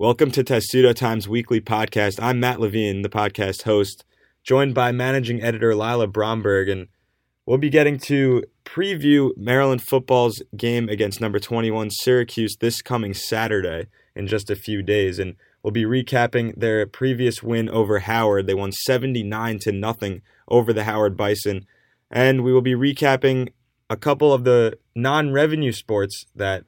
Welcome to Testudo Times Weekly Podcast. I'm Matt Levine, the podcast host, joined by managing editor Lila Bromberg, and we'll be getting to preview Maryland football's game against number 21 Syracuse this coming Saturday in just a few days, and we'll be recapping their previous win over Howard. They won 79 to nothing over the Howard Bison, and we will be recapping a couple of the non-revenue sports that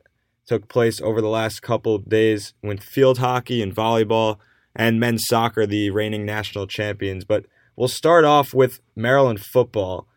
took place over the last couple of days with field hockey and volleyball and men's soccer, the reigning national champions. But we'll start off with Maryland football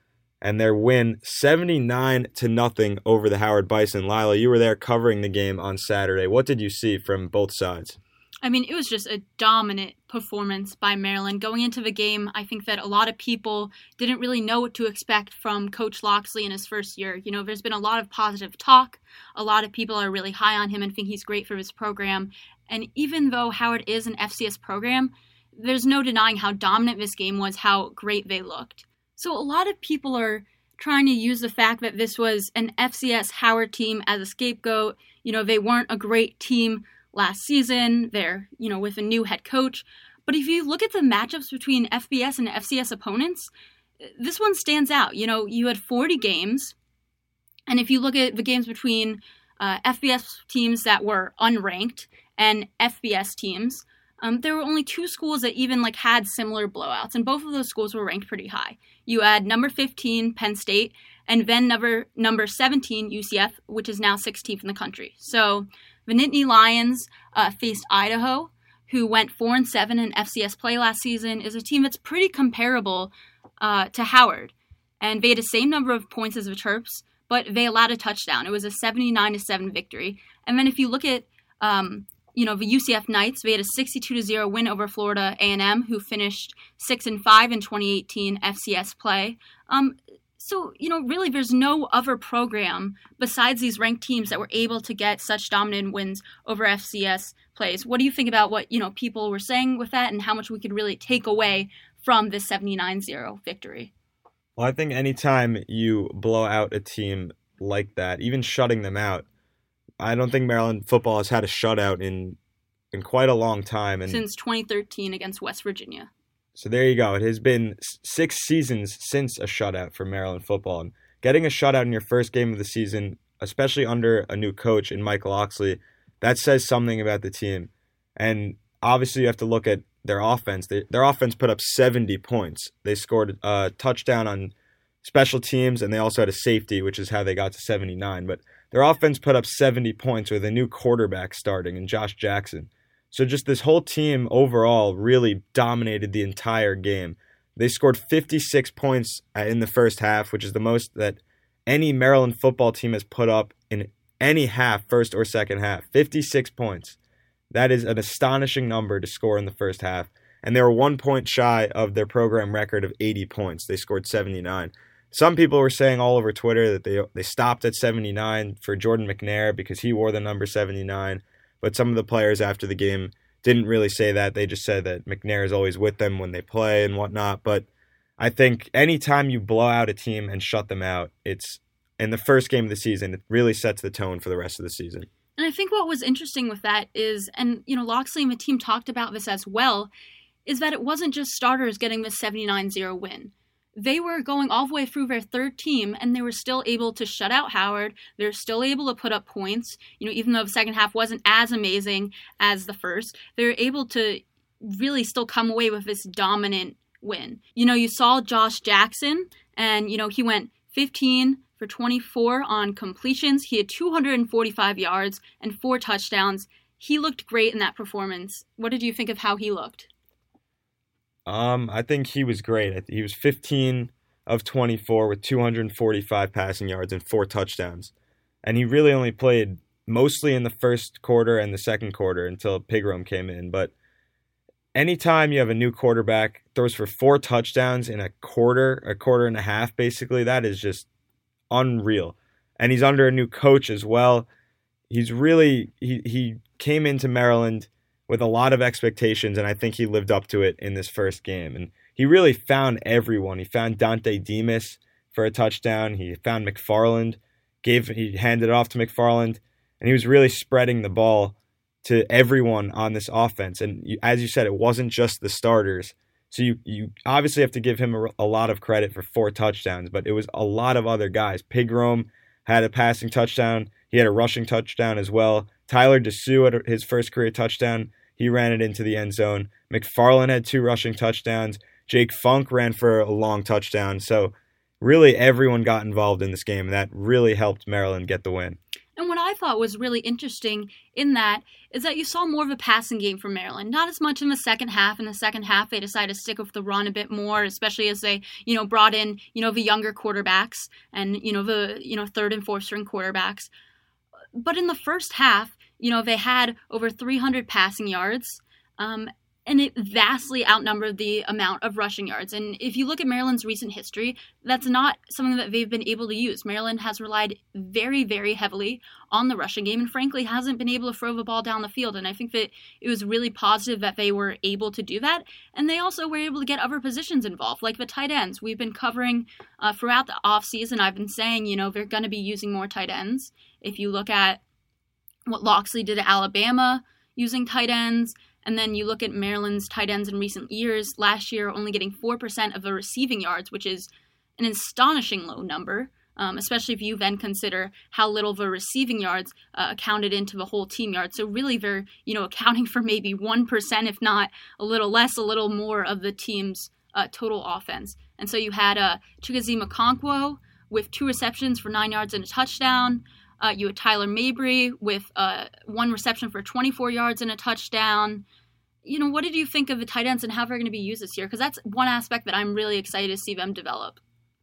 and their win 79 to nothing over the Howard Bison. Lila, you were there covering the game on Saturday. What did you see from both sides? I mean, it was just a dominant performance by Maryland. Going into the game, I think that a lot of people didn't really know what to expect from Coach Locksley in his first year. You know, there's been a lot of positive talk. A lot of people are really high on him and think he's great for his program. And even though Howard is an FCS program, there's no denying how dominant this game was, how great they looked. So a lot of people are trying to use the fact that this was an FCS Howard team as a scapegoat. You know, they weren't a great team last season. They're, you know, with a new head coach. But if you look at the matchups between FBS and FCS opponents, this one stands out. You know, you had 40 games. And if you look at the games between uh, FBS teams that were unranked and FBS teams, um, there were only two schools that even like had similar blowouts, and both of those schools were ranked pretty high. You had number 15 Penn State, and then number number 17 UCF, which is now 16th in the country. So the Nittany Lions uh, faced Idaho, who went four and seven in FCS play last season, is a team that's pretty comparable uh, to Howard, and they had the same number of points as the Terps, but they allowed a touchdown. It was a 79 to seven victory. And then if you look at um, you know the UCF Knights, they had a 62 to zero win over Florida A&M, who finished six and five in 2018 FCS play. Um, so, you know, really, there's no other program besides these ranked teams that were able to get such dominant wins over FCS plays. What do you think about what, you know, people were saying with that and how much we could really take away from this 79 0 victory? Well, I think anytime you blow out a team like that, even shutting them out, I don't think Maryland football has had a shutout in in quite a long time. And since 2013 against West Virginia. So there you go. It has been six seasons since a shutout for Maryland football. And getting a shutout in your first game of the season, especially under a new coach in Mike Locksley, that says something about the team. And obviously, you have to look at their offense. They, their offense put up 70 points. They scored a touchdown on special teams, and they also had a safety, which is how they got to 79. But their offense put up 70 points with a new quarterback starting and Josh Jackson. So just this whole team overall really dominated the entire game. They scored 56 points uh, in the first half, which is the most that any Maryland football team has put up in any half, first or second half. 56 points. That is an astonishing number to score in the first half. And they were one point shy of their program record of 80 points. They scored 79. Some people were saying all over Twitter that they they stopped at 79 for Jordan McNair because he wore the number 79. But some of the players after the game didn't really say that. They just said that McNair is always with them when they play and whatnot. But I think anytime you blow out a team and shut them out, it's in the first game of the season, it really sets the tone for the rest of the season. And I think what was interesting with that is, and you know, Locksley and the team talked about this as well, is that it wasn't just starters getting this 79 0 win they were going all the way through their third team and they were still able to shut out Howard. They're still able to put up points. You know, even though the second half wasn't as amazing as the first, they're able to really still come away with this dominant win. You know, you saw Josh Jackson and, you know, he went 15 for 24 on completions. He had 245 yards and four touchdowns. He looked great in that performance. What did you think of how he looked? Um, I think he was great. He was 15 of 24 with 245 passing yards and four touchdowns. And he really only played mostly in the first quarter and the second quarter until Pigrome came in. But anytime you have a new quarterback throws for four touchdowns in a quarter, a quarter and a half, basically, that is just unreal. And he's under a new coach as well. He's really he he came into Maryland with a lot of expectations, and I think he lived up to it in this first game. And he really found everyone. He found Dontay Demus for a touchdown. He found McFarland, gave he handed it off to McFarland, and he was really spreading the ball to everyone on this offense. And you, as you said, it wasn't just the starters. So you, you obviously have to give him a, a, lot of credit for four touchdowns, but it was a lot of other guys. Pigrome had a passing touchdown. He had a rushing touchdown as well. Tyler DeSue had his first career touchdown. He ran it into the end zone. McFarland had two rushing touchdowns. Jake Funk ran for a long touchdown. So really everyone got involved in this game. And that really helped Maryland get the win. And what I thought was really interesting in that is that you saw more of a passing game from Maryland. Not as much in the second half. In the second half, they decided to stick with the run a bit more, especially as they, you know, brought in, you know, the younger quarterbacks and, you know, the, you know, third and fourth string quarterbacks. But in the first half, you know, they had over 300 passing yards. Um, and it vastly outnumbered the amount of rushing yards. And if you look at Maryland's recent history, that's not something that they've been able to use. Maryland has relied very, very heavily on the rushing game and frankly hasn't been able to throw the ball down the field. And I think that it was really positive that they were able to do that. And they also were able to get other positions involved, like the tight ends. We've been covering uh, throughout the offseason, I've been saying, you know, they're going to be using more tight ends. If you look at what Locksley did at Alabama using tight ends, and then you look at Maryland's tight ends in recent years, last year only getting 4% of the receiving yards, which is an astonishing low number, um, especially if you then consider how little the receiving yards uh, accounted into the whole team yards. So really they're, you know, accounting for maybe 1%, if not a little less, a little more of the team's uh, total offense. And so you had uh, Chigoziem Okonkwo with two receptions for nine yards and a touchdown. Uh, you had Tyler Mabry with uh, one reception for 24 yards and a touchdown. You know, what did you think of the tight ends and how they're going to be used this year? Because that's one aspect that I'm really excited to see them develop.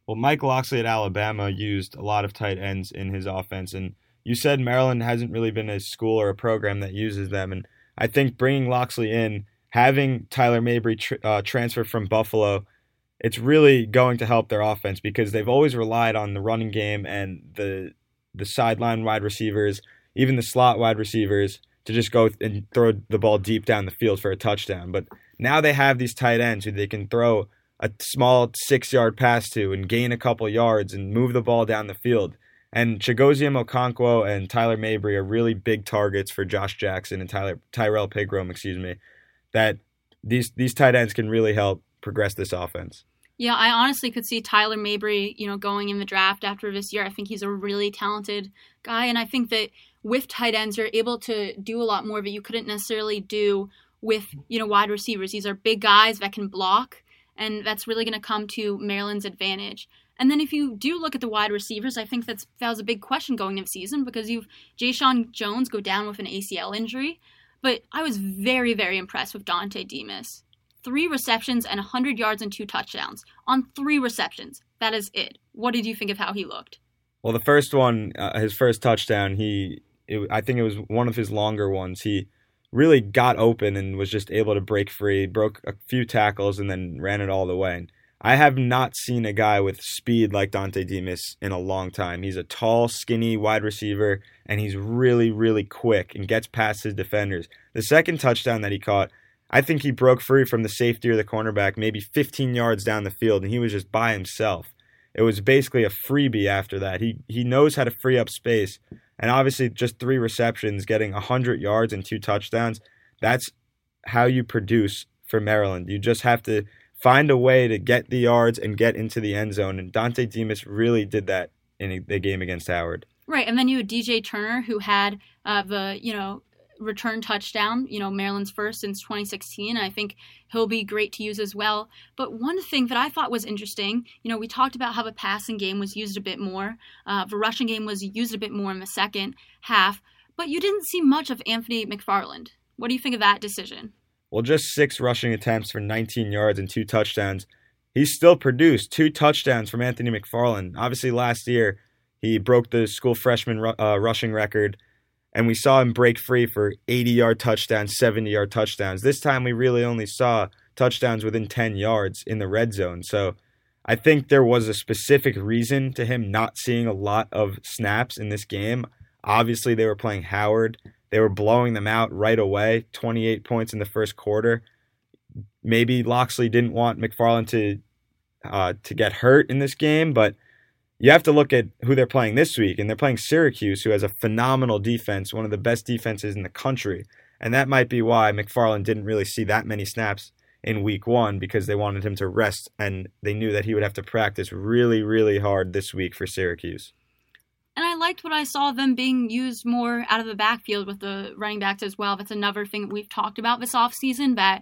Well, Mike Locksley at Alabama used a lot of tight ends in his offense, and you said Maryland hasn't really been a school or a program that uses them, and I think bringing Locksley in, having Tyler Mabry tr- uh, transfer from Buffalo, it's really going to help their offense because they've always relied on the running game and the the sideline wide receivers, even the slot wide receivers, to just go and throw the ball deep down the field for a touchdown. But now they have these tight ends who they can throw a small six yard pass to and gain a couple yards and move the ball down the field. And Chigoziem Okonkwo and Tyler Mabry are really big targets for Josh Jackson and Tyler Tyrrell Pigrome, excuse me. That these these tight ends can really help progress this offense. Yeah, I honestly could see Tyler Mabry, you know, going in the draft after this year. I think he's a really talented guy, and I think that with tight ends, you're able to do a lot more that you couldn't necessarily do with, you know, wide receivers. These are big guys that can block, and that's really going to come to Maryland's advantage. And then if you do look at the wide receivers, I think that's that was a big question going into season because you've Jeshaun Jones go down with an ACL injury, but I was very very impressed with Dontay Demus three receptions and 100 yards and two touchdowns on three receptions. That is it. What did you think of how he looked? Well, the first one, uh, his first touchdown, he, it, I think it was one of his longer ones. He really got open and was just able to break free, broke a few tackles, and then ran it all the way. And I have not seen a guy with speed like Dontay Demus in a long time. He's a tall, skinny wide receiver, and he's really, really quick and gets past his defenders. The second touchdown that he caught, I think he broke free from the safety or the cornerback maybe 15 yards down the field, and he was just by himself. It was basically a freebie after that. He he knows how to free up space, and obviously just three receptions, getting 100 yards and two touchdowns. That's how you produce for Maryland. You just have to find a way to get the yards and get into the end zone. And Dontay Demus really did that in the game against Howard. Right, and then you had DJ Turner, who had uh, the you know return touchdown, you know, Maryland's first since 2016. I think he'll be great to use as well. But one thing that I thought was interesting, you know, we talked about how the passing game was used a bit more, uh, the rushing game was used a bit more in the second half, but you didn't see much of Anthony McFarland. What do you think of that decision? Well, just six rushing attempts for 19 yards and two touchdowns. He still produced two touchdowns from Anthony McFarland. Obviously, last year he broke the school freshman uh, rushing record and we saw him break free for 80 yard touchdowns, 70 yard touchdowns. This time we really only saw touchdowns within 10 yards in the red zone. So I think there was a specific reason to him not seeing a lot of snaps in this game. Obviously, they were playing Howard. They were blowing them out right away, 28 points in the first quarter. Maybe Locksley didn't want McFarland to uh, to get hurt in this game, but you have to look at who they're playing this week, and they're playing Syracuse, who has a phenomenal defense, one of the best defenses in the country. And that might be why McFarland didn't really see that many snaps in week one because they wanted him to rest and they knew that he would have to practice really, really hard this week for Syracuse. And I liked what I saw them being used more out of the backfield with the running backs as well. That's another thing that we've talked about this offseason that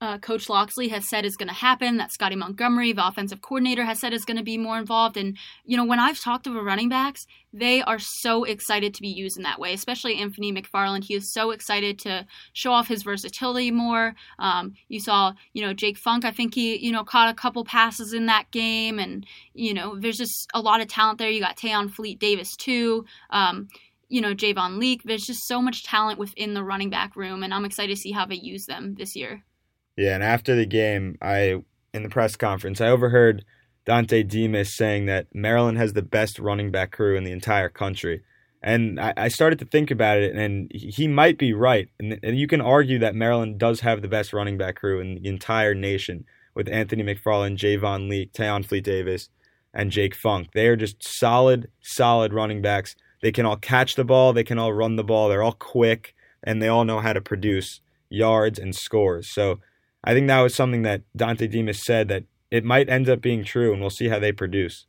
uh, Coach Locksley has said is going to happen, that Scotty Montgomery, the offensive coordinator, has said is going to be more involved. And, you know, when I've talked to the running backs, they are so excited to be used in that way, especially Anthony McFarland. He is so excited to show off his versatility more. Um, you saw, you know, Jake Funk, I think he, you know, caught a couple passes in that game. And, you know, there's just a lot of talent there. You got Tayon Fleet Davis, too. Um, you know, Javon Leake. There's just so much talent within the running back room, and I'm excited to see how they use them this year. Yeah, and after the game, I in the press conference, I overheard Dontay Demus saying that Maryland has the best running back crew in the entire country. And I, I started to think about it, and he might be right. And, and, you can argue that Maryland does have the best running back crew in the entire nation with Anthony McFarland, Javon Leake, Tayon Fleet Davis, and Jake Funk. They are just solid, solid running backs. They can all catch the ball, they can all run the ball, they're all quick, and they all know how to produce yards and scores. So I think that was something that Dontay Demus said that it might end up being true, and we'll see how they produce.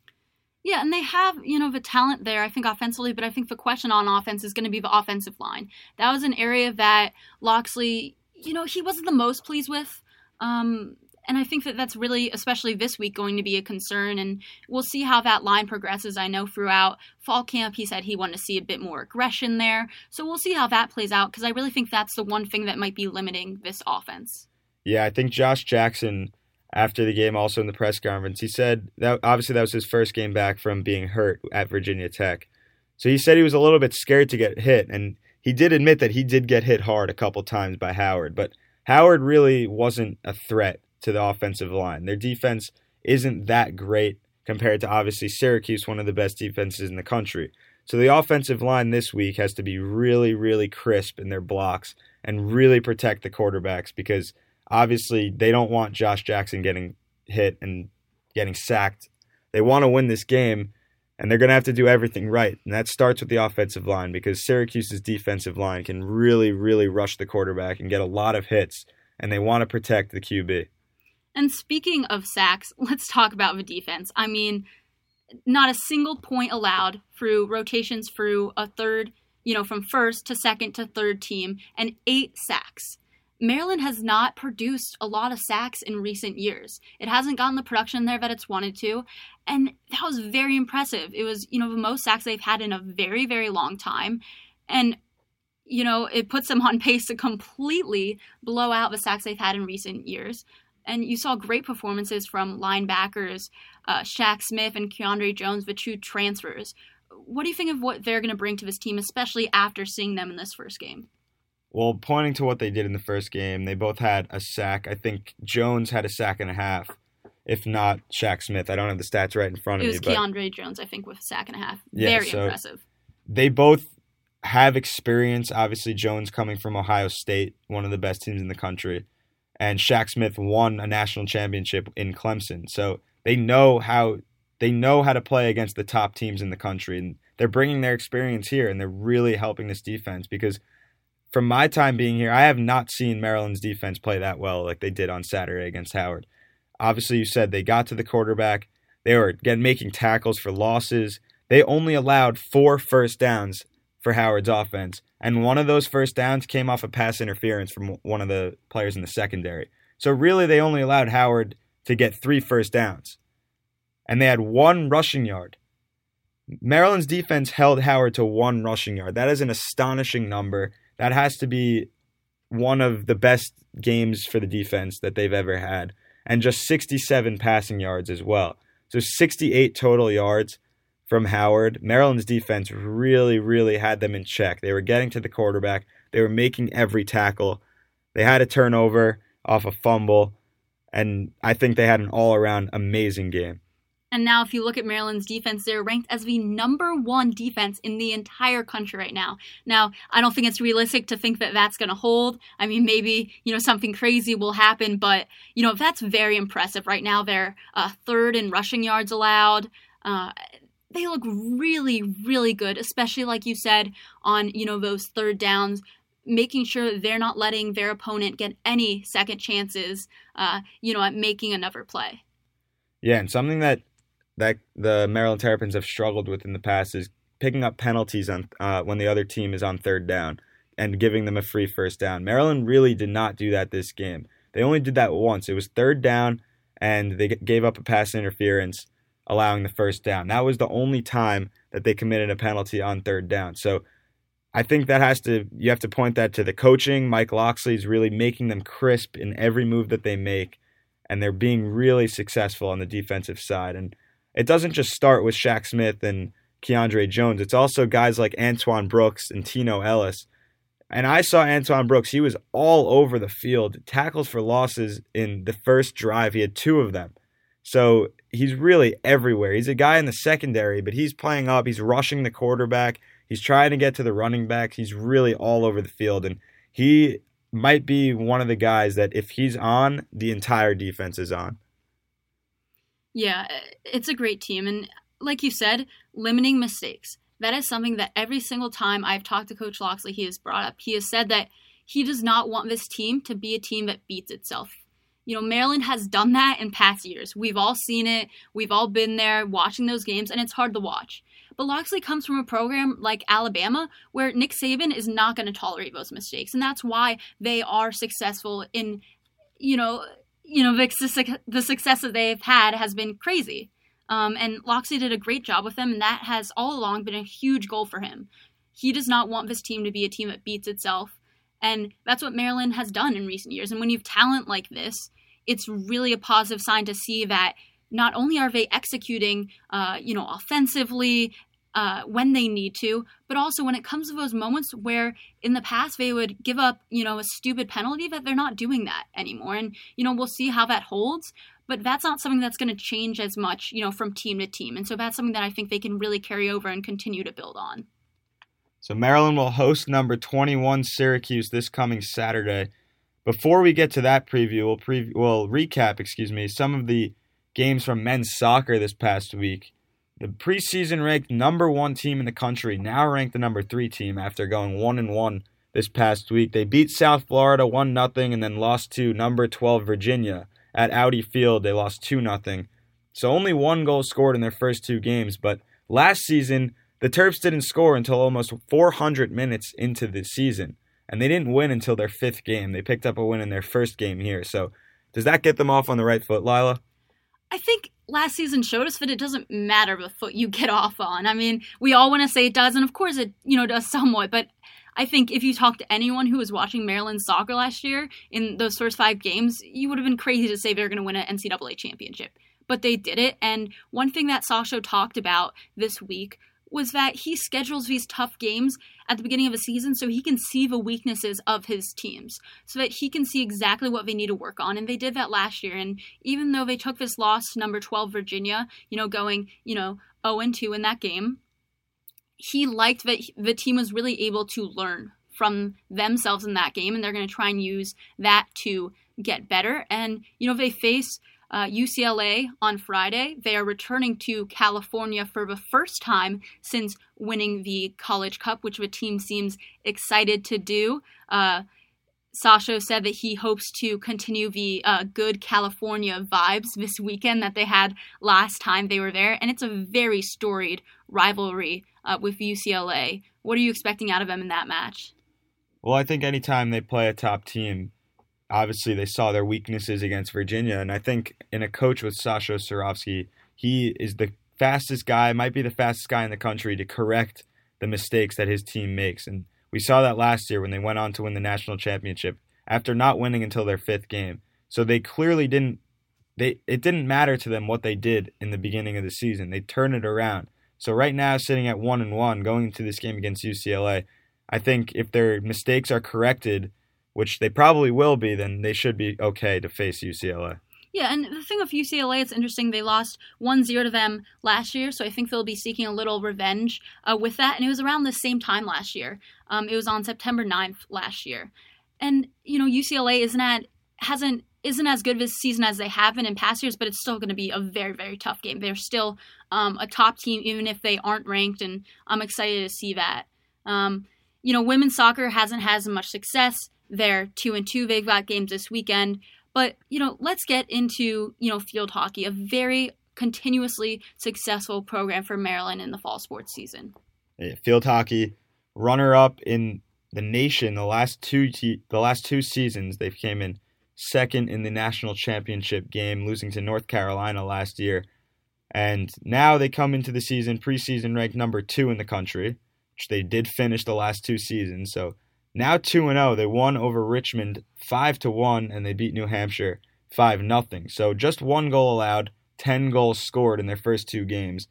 Yeah, and they have, you know, the talent there, I think, offensively, but I think the question on offense is going to be the offensive line. That was an area that Locksley, you know, he wasn't the most pleased with. Um, and I think that that's really, especially this week, going to be a concern. And we'll see how that line progresses. I know throughout fall camp, he said he wanted to see a bit more aggression there. So we'll see how that plays out because I really think that's the one thing that might be limiting this offense. Yeah, I think Josh Jackson after the game, also in the press conference, he said that obviously that was his first game back from being hurt at Virginia Tech. So he said he was a little bit scared to get hit, and he did admit that he did get hit hard a couple times by Howard, but Howard really wasn't a threat to the offensive line. Their defense isn't that great compared to obviously Syracuse, one of the best defenses in the country. So the offensive line this week has to be really, really crisp in their blocks and really protect the quarterbacks because – obviously they don't want Josh Jackson getting hit and getting sacked. They want to win this game, and they're going to have to do everything right. And that starts with the offensive line because Syracuse's defensive line can really, really rush the quarterback and get a lot of hits, and they want to protect the QB. And speaking of sacks, let's talk about the defense. I mean, not a single point allowed through rotations through a third, you know, from first to second to third team, and eight sacks. Maryland has not produced a lot of sacks in recent years. It hasn't gotten the production there that it's wanted to, and that was very impressive. It was, you know, the most sacks they've had in a very, very long time, and you know, it puts them on pace to completely blow out the sacks they've had in recent years. And you saw great performances from linebackers uh, Shaq Smith and Keandre Jones, the two transfers. What do you think of what they're going to bring to this team, especially after seeing them in this first game? Well, pointing to what they did in the first game, they both had a sack. I think Jones had a sack and a half, if not Shaq Smith. I don't have the stats right in front of me. It was Keandre Jones, I think, with a sack and a half. Yeah, Very so impressive. They both have experience. Obviously, Jones coming from Ohio State, one of the best teams in the country, and Shaq Smith won a national championship in Clemson. So they know how they know how to play against the top teams in the country, and they're bringing their experience here, and they're really helping this defense because – from my time being here, I have not seen Maryland's defense play that well like they did on Saturday against Howard. Obviously, you said they got to the quarterback. They were again making tackles for losses. They only allowed four first downs for Howard's offense, and one of those first downs came off a pass interference from one of the players in the secondary. So really, they only allowed Howard to get three first downs, and they had one rushing yard. Maryland's defense held Howard to one rushing yard. That is an astonishing number that has to be one of the best games for the defense that they've ever had, and just 67 passing yards as well. So 68 total yards from Howard. Maryland's defense really, really had them in check. They were getting to the quarterback, they were making every tackle. They had a turnover off a fumble, and I think they had an all around amazing game. And now, if you look at Maryland's defense, they're ranked as the number one defense in the entire country right now. Now, I don't think it's realistic to think that that's going to hold. I mean, maybe, you know, something crazy will happen, but, you know, that's very impressive. Right now, they're uh, third in rushing yards allowed. Uh, they look really, really good, especially like you said on, you know, those third downs making sure they're not letting their opponent get any second chances, uh, you know, at making another play. Yeah, and something that that the Maryland Terrapins have struggled with in the past is picking up penalties on uh, when the other team is on third down and giving them a free first down. Maryland really did not do that this game. They only did that once. It was third down, and they gave up a pass interference, allowing the first down. That was the only time that they committed a penalty on third down. So I think that has to you have to point that to the coaching. Mike Locksley is really making them crisp in every move that they make, and they're being really successful on the defensive side. And it doesn't just start with Shaq Smith and Keandre Jones. It's also guys like Antoine Brooks and Tino Ellis. And I saw Antoine Brooks. He was all over the field. Tackles for losses in the first drive. He had two of them. So he's really everywhere. He's a guy in the secondary, but he's playing up. He's rushing the quarterback. He's trying to get to the running backs. He's really all over the field. And he might be one of the guys that if he's on, the entire defense is on. Yeah, it's a great team. And like you said, limiting mistakes. That is something that every single time I've talked to Coach Locksley, he has brought up. He has said that he does not want this team to be a team that beats itself. You know, Maryland has done that in past years. We've all seen it. We've all been there watching those games, and it's hard to watch. But Locksley comes from a program like Alabama where Nick Saban is not going to tolerate those mistakes. And that's why they are successful in, you know, you know, the, the success that they've had has been crazy. Um, and Locksley did a great job with them, and that has all along been a huge goal for him. He does not want this team to be a team that beats itself, and that's what Maryland has done in recent years. And when you have talent like this, it's really a positive sign to see that not only are they executing, uh, you know, offensively uh, when they need to, but also when it comes to those moments where in the past they would give up, you know, a stupid penalty, that they're not doing that anymore. And, you know, we'll see how that holds but that's not something that's going to change as much, you know, from team to team. And so that's something that I think they can really carry over and continue to build on. So Maryland will host number 21 Syracuse this coming Saturday. Before we get to that preview, we'll pre- we'll recap, excuse me, some of the games from men's soccer this past week. The preseason ranked number 1 team in the country now ranked the number 3 team after going 1 and 1 this past week. They beat South Florida 1 nothing and then lost to number 12 Virginia at Audi Field, they lost 2 nothing. So only one goal scored in their first two games. But last season, the Terps didn't score until almost 400 minutes into the season. And they didn't win until their fifth game. They picked up a win in their first game here. So does that get them off on the right foot, Lila? I think last season showed us that it doesn't matter the foot you get off on. I mean, we all want to say it does, and of course it, you know, does somewhat, but I think if you talk to anyone who was watching Maryland soccer last year in those first five games, you would have been crazy to say they're going to win an NCAA championship. But they did it. And one thing that Sasho talked about this week was that he schedules these tough games at the beginning of a season so he can see the weaknesses of his teams so that he can see exactly what they need to work on. And they did that last year. And even though they took this loss to number 12 Virginia you know going you know 0 and 2 in that game he liked that the team was really able to learn from themselves in that game, and they're going to try and use that to get better. And, you know, they face uh, UCLA on Friday. They are returning to California for the first time since winning the College Cup, which the team seems excited to do. Uh, Sasho said that he hopes to continue the uh, good California vibes this weekend that they had last time they were there. And it's a very storied rivalry uh, with UCLA. What are you expecting out of them in that match? Well, I think anytime they play a top team, obviously they saw their weaknesses against Virginia. And I think in a coach with Sasho Cirovski, he is the fastest guy, might be the fastest guy in the country to correct the mistakes that his team makes. And we saw that last year when they went on to win the national championship after not winning until their fifth game. So they clearly didn't they it didn't matter to them what they did in the beginning of the season. They turned it around. So right now, sitting at one and one, going into this game against UCLA, I think if their mistakes are corrected, which they probably will be, then they should be okay to face UCLA. Yeah, and the thing with UCLA, it's interesting. They lost 1 0 to them last year, so I think they'll be seeking a little revenge uh, with that. And it was around the same time last year. Um, it was on September 9th last year. And, you know, UCLA isn't at, hasn't isn't as good this season as they have been in past years, but it's still going to be a very, very tough game. They're still um, a top team, even if they aren't ranked, and I'm excited to see that. Um, you know, women's soccer hasn't had as much success. They're two and two. They've games this weekend. But, you know, let's get into, you know, field hockey, a very continuously successful program for Maryland in the fall sports season. Field hockey, runner up in the nation the last two te- the last two seasons. They came in second in the national championship game, losing to North Carolina last year. And now they come into the season preseason ranked number two in the country, which they did finish the last two seasons. So now two and zero. Oh, they won over Richmond five to one, and they beat New Hampshire five nothing. So just one goal allowed, ten goals scored in their first two games,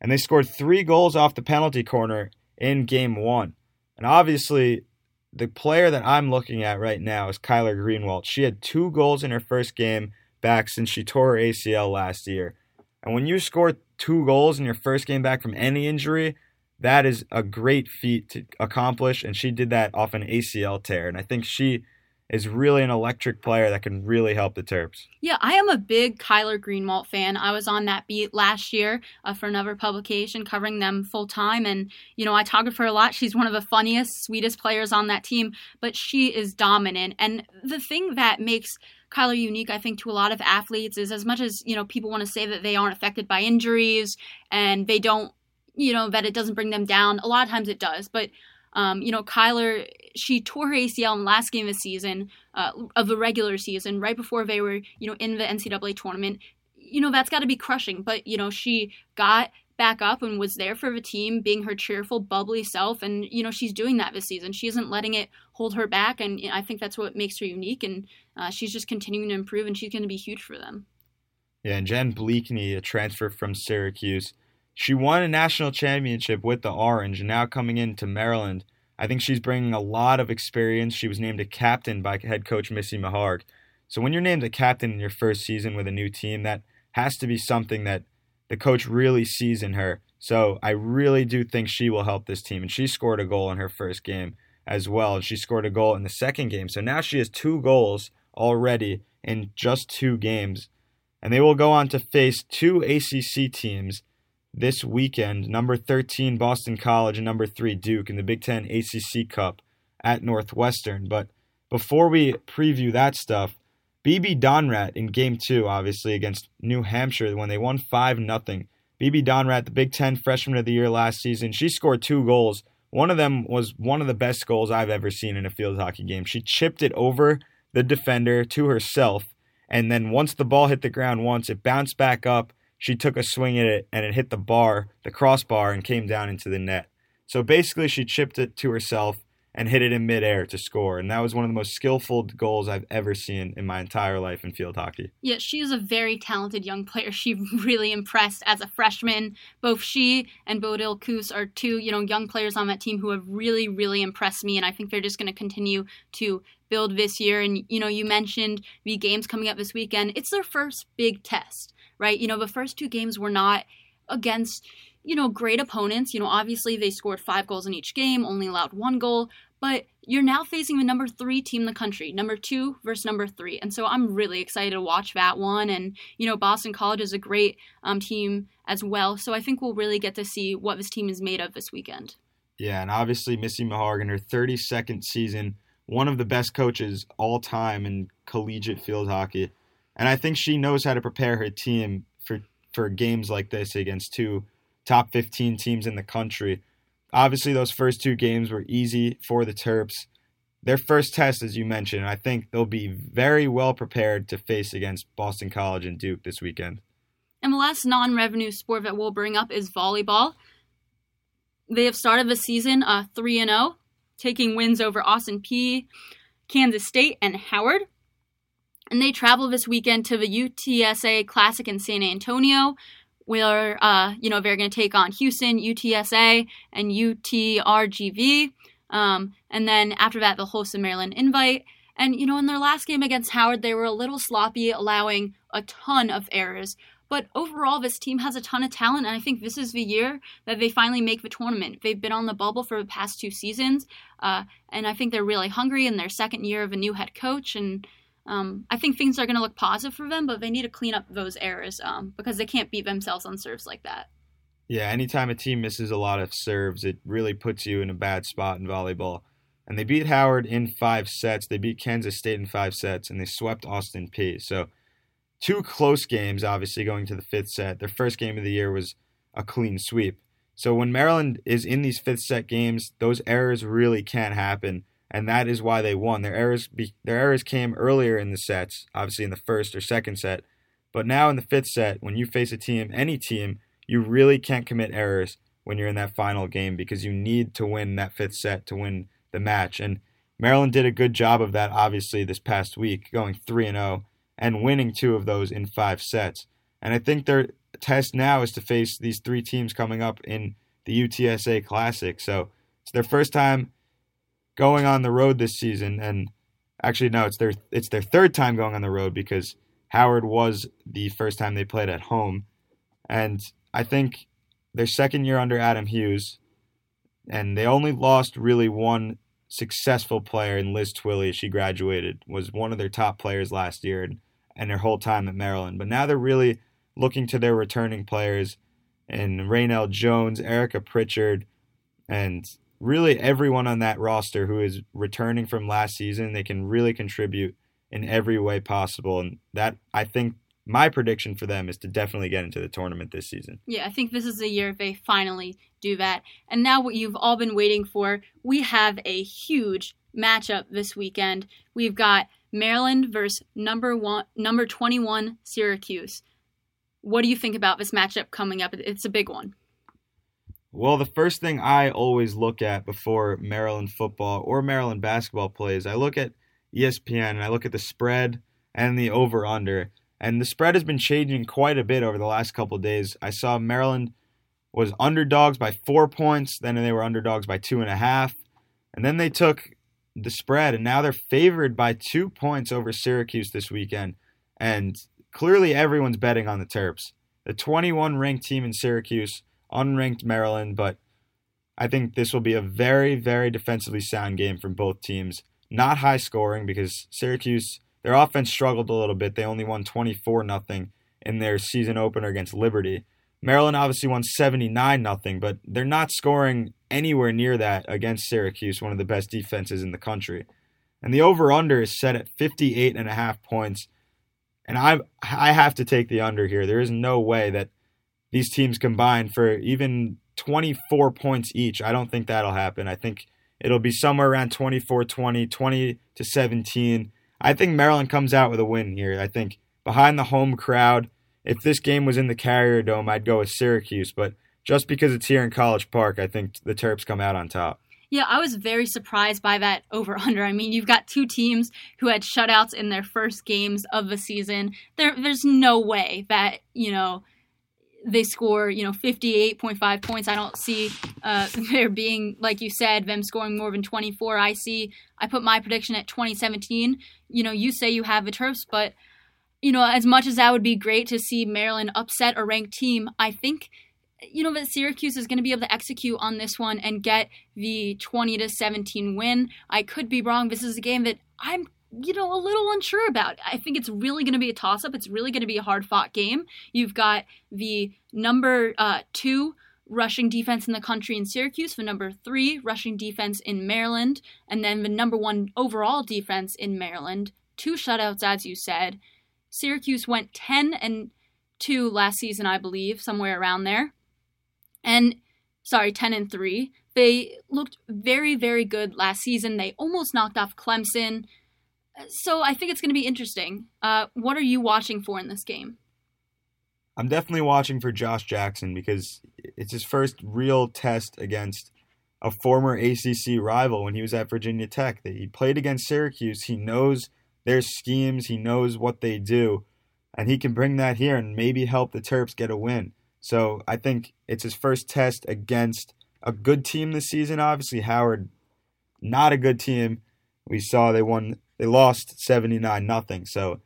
and they scored three goals off the penalty corner in game one. And obviously, the player that I'm looking at right now is Kyler Greenwalt. She had two goals in her first game back since she tore her ACL last year. And when you score two goals in your first game back from any injury, that is a great feat to accomplish. And she did that off an ACL tear. And I think she is really an electric player that can really help the Terps. Yeah, I am a big Kyler Greenwalt fan. I was on that beat last year uh, for another publication covering them full time. And, you know, I talk with her a lot. She's one of the funniest, sweetest players on that team, but she is dominant. And the thing that makes Kyler unique, I think, to a lot of athletes is as much as, you know, people want to say that they aren't affected by injuries and they don't, you know, that it doesn't bring them down. A lot of times it does. But um, you know, Kyler, she tore her ACL in the last game of the season, uh, of the regular season, right before they were, you know, in the NCAA tournament. You know, that's got to be crushing. But, you know, she got back up and was there for the team, being her cheerful, bubbly self. And, you know, she's doing that this season. She isn't letting it hold her back. And I think that's what makes her unique. And uh, she's just continuing to improve, and she's going to be huge for them. Yeah, and Jen Bleakney, a transfer from Syracuse, she won a national championship with the Orange, and now coming into Maryland, I think she's bringing a lot of experience. She was named a captain by head coach Missy Meharg. So when you're named a captain in your first season with a new team, that has to be something that the coach really sees in her. So I really do think she will help this team. And she scored a goal in her first game as well. She scored a goal in the second game. So now she has two goals already in just two games. And they will go on to face two ACC teams this weekend number 13 Boston College and number 3 Duke in the Big Ten ACC Cup at Northwestern. But before we preview that stuff, Bibi Donraadt in game two, obviously, against New Hampshire when they won 5 0. Bibi Donraadt, the Big Ten freshman of the year last season, she scored two goals. One of them was one of the best goals I've ever seen in a field hockey game. She chipped it over the defender to herself, and then once the ball hit the ground once, it bounced back up she took a swing at it and it hit the bar, the crossbar, and came down into the net. So basically, she chipped it to herself and hit it in midair to score. And that was one of the most skillful goals I've ever seen in my entire life in field hockey. Yeah, she is a very talented young player. She really impressed as a freshman. Both she and Bodil Keus are two, you know, young players on that team who have really, really impressed me. And I think they're just going to continue to build this year. And, you know, you mentioned the games coming up this weekend. It's their first big test right? You know, the first two games were not against, you know, great opponents. You know, obviously they scored five goals in each game, only allowed one goal, but you're now facing the number three team in the country, number two versus number three. And so I'm really excited to watch that one. And, you know, Boston College is a great um, team as well. So I think we'll really get to see what this team is made of this weekend. Yeah, and obviously Missy Meharg in her 32nd season, one of the best coaches all time in collegiate field hockey. And I think she knows how to prepare her team for for games like this against two top 15 teams in the country. Obviously, those first two games were easy for the Terps. Their first test, as you mentioned, I think they'll be very well prepared to face against Boston College and Duke this weekend. And the last non revenue sport that we'll bring up is volleyball. They have started the season uh, 3 0, taking wins over Austin Peay, Kansas State, and Howard and they travel this weekend to the UTSA Classic in San Antonio, where uh, you know they're going to take on Houston, UTSA, and UTRGV. Um, and then after that, they'll host the Maryland Invite. And you know, in their last game against Howard, they were a little sloppy, allowing a ton of errors. But overall, this team has a ton of talent, and I think this is the year that they finally make the tournament. They've been on the bubble for the past two seasons, uh, and I think they're really hungry in their second year of a new head coach. And um, I think things are going to look positive for them, but they need to clean up those errors um, because they can't beat themselves on serves like that. Yeah, anytime a team misses a lot of serves, it really puts you in a bad spot in volleyball. And they beat Howard in five sets. They beat Kansas State in five sets, and they swept Austin Peay. So, two close games, obviously, going to the fifth set. Their first game of the year was a clean sweep. So, when Maryland is in these fifth set games, those errors really can't happen, and that is why they won. Their errors, their errors came earlier in the sets, obviously in the first or second set, but now in the fifth set, when you face a team, any team, you really can't commit errors when you're in that final game because you need to win that fifth set to win the match. And Maryland did a good job of that, obviously, this past week, going 3 and 0 and winning two of those in five sets. And I think their test now is to face these three teams coming up in the UTSA Classic. So it's their first time going on the road this season, and actually no, it's their it's their third time going on the road because Howard was the first time they played at home, and I think their second year under Adam Hughes, and they only lost really one successful player in Liz Twilley. She graduated, was one of their top players last year and, and their whole time at Maryland. But now they're really looking to their returning players and Raynell Jones, Erica Pritchard, and really everyone on that roster who is returning from last season. They can really contribute in every way possible. And that, I think, my prediction for them is to definitely get into the tournament this season. Yeah, I think this is the year they finally do that. And now, what you've all been waiting for, we have a huge matchup this weekend. We've got Maryland versus number one, number twenty-one Syracuse. What do you think about this matchup coming up? It's a big one. Well, the first thing I always look at before Maryland football or Maryland basketball plays, I look at ESPN and I look at the spread and the over under. And the spread has been changing quite a bit over the last couple days. I saw Maryland was underdogs by four points, then they were underdogs by two and a half, and then they took the spread, and now they're favored by two points over Syracuse this weekend. And clearly, everyone's betting on the Terps. The 21 ranked team in Syracuse, unranked Maryland, but I think this will be a very, very defensively sound game from both teams. Not high scoring because Syracuse their offense struggled a little bit. They only won 24 nothing in their season opener against Liberty. Maryland obviously won 79 nothing, but they're not scoring anywhere near that against Syracuse, one of the best defenses in the country. And the over under is set at 58 and a half points. And I I have to take the under here. There is no way that these teams combine for even 24 points each. I don't think that'll happen. I think it'll be somewhere around 24 20, 20 to 17 I think Maryland comes out with a win here. I think behind the home crowd, if this game was in the Carrier Dome, I'd go with Syracuse. But just because it's here in College Park, I think the Terps come out on top. Yeah, I was very surprised by that over under. I mean, you've got two teams who had shutouts in their first games of the season. There, there's no way that you know they score, you know, 58.5 points. I don't see uh, there being, like you said, them scoring more than 24. I see, I put my prediction at 2017. You know, you say you have the Terps, but, you know, as much as that would be great to see Maryland upset a ranked team, I think, you know, that Syracuse is going to be able to execute on this one and get the 20 to 17 win. I could be wrong. This is a game that I'm you know, a little unsure about. I think it's really going to be a toss up. It's really going to be a hard fought game. You've got the number uh, two rushing defense in the country in Syracuse, the number three rushing defense in Maryland, and then the number one overall defense in Maryland. Two shutouts, as you said. Syracuse went 10 and 2 last season, I believe, somewhere around there. And, sorry, 10 and 3. They looked very, very good last season. They almost knocked off Clemson. So I think it's going to be interesting. Uh, what are you watching for in this game? I'm definitely watching for Josh Jackson because it's his first real test against a former ACC rival when he was at Virginia Tech. He played against Syracuse. He knows their schemes, he knows what they do, and he can bring that here and maybe help the Terps get a win. So I think it's his first test against a good team this season. Obviously, Howard, not a good team. We saw they won they lost 79 nothing. So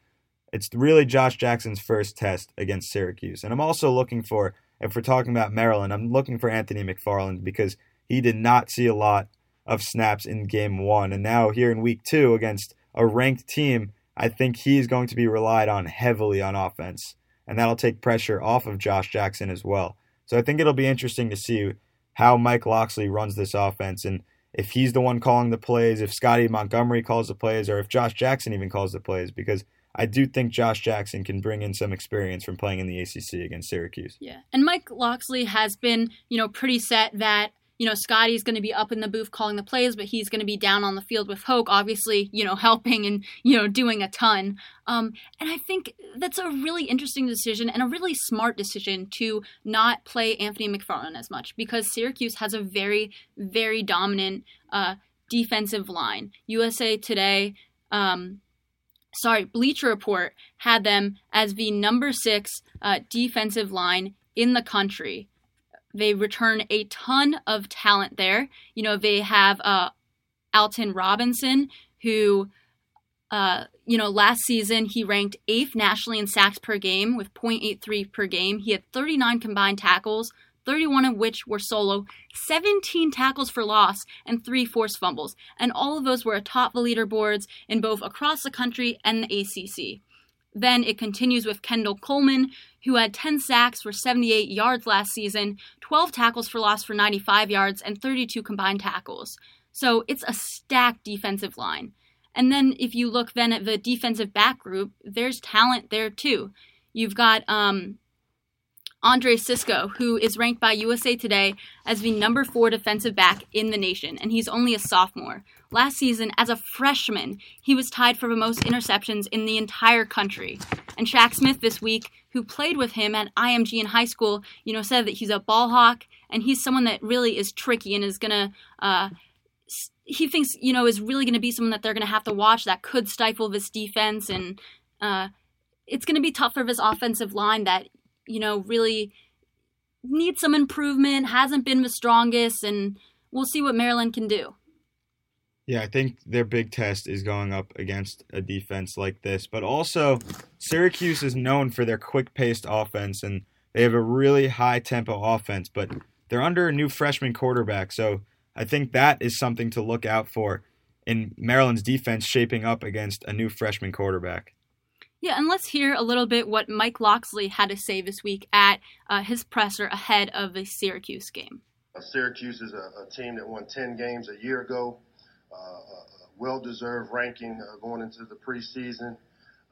it's really Josh Jackson's first test against Syracuse. And I'm also looking for, if we're talking about Maryland, I'm looking for Anthony McFarland because he did not see a lot of snaps in game one. And now here in week two against a ranked team, I think he's going to be relied on heavily on offense. And that'll take pressure off of Josh Jackson as well. So I think it'll be interesting to see how Mike Locksley runs this offense and if he's the one calling the plays, if Scotty Montgomery calls the plays, or if Josh Jackson even calls the plays, because I do think Josh Jackson can bring in some experience from playing in the ACC against Syracuse. Yeah, and Mike Locksley has been, you know, pretty set that you know, Scottie's going to be up in the booth calling the plays, but he's going to be down on the field with Hoke, obviously, you know, helping and, you know, doing a ton. Um, and I think that's a really interesting decision and a really smart decision to not play Anthony McFarland as much because Syracuse has a very, very dominant uh, defensive line. USA Today, um, sorry, Bleacher Report had them as the number six uh, defensive line in the country. They return a ton of talent there. You know, they have uh, Alton Robinson, who, uh, you know, last season he ranked eighth nationally in sacks per game with 0.83 per game. He had 39 combined tackles, 31 of which were solo, 17 tackles for loss, and three forced fumbles. And all of those were atop the leaderboards in both across the country and the ACC. Then it continues with Kendall Coleman, who had 10 sacks for 78 yards last season, 12 tackles for loss for 95 yards, and 32 combined tackles. So it's a stacked defensive line. And then if you look then at the defensive back group, there's talent there too. You've got um, Andre Cisco, who is ranked by USA Today as the number four defensive back in the nation, and he's only a sophomore. Last season, as a freshman, he was tied for the most interceptions in the entire country. And Shaq Smith this week, who played with him at IMG in high school, you know, said that he's a ball hawk and he's someone that really is tricky and is gonna. Uh, he thinks you know is really going to be someone that they're going to have to watch that could stifle this defense and uh, it's going to be tough for this offensive line that you know really needs some improvement hasn't been the strongest and we'll see what maryland can do yeah, I think their big test is going up against a defense like this. But also, Syracuse is known for their quick paced offense, and they have a really high tempo offense, but they're under a new freshman quarterback. So I think that is something to look out for in Maryland's defense shaping up against a new freshman quarterback. Yeah, and let's hear a little bit what Mike Locksley had to say this week at uh, his presser ahead of the Syracuse game. Syracuse is a, a team that won 10 games a year ago. Uh, well-deserved ranking uh, going into the preseason.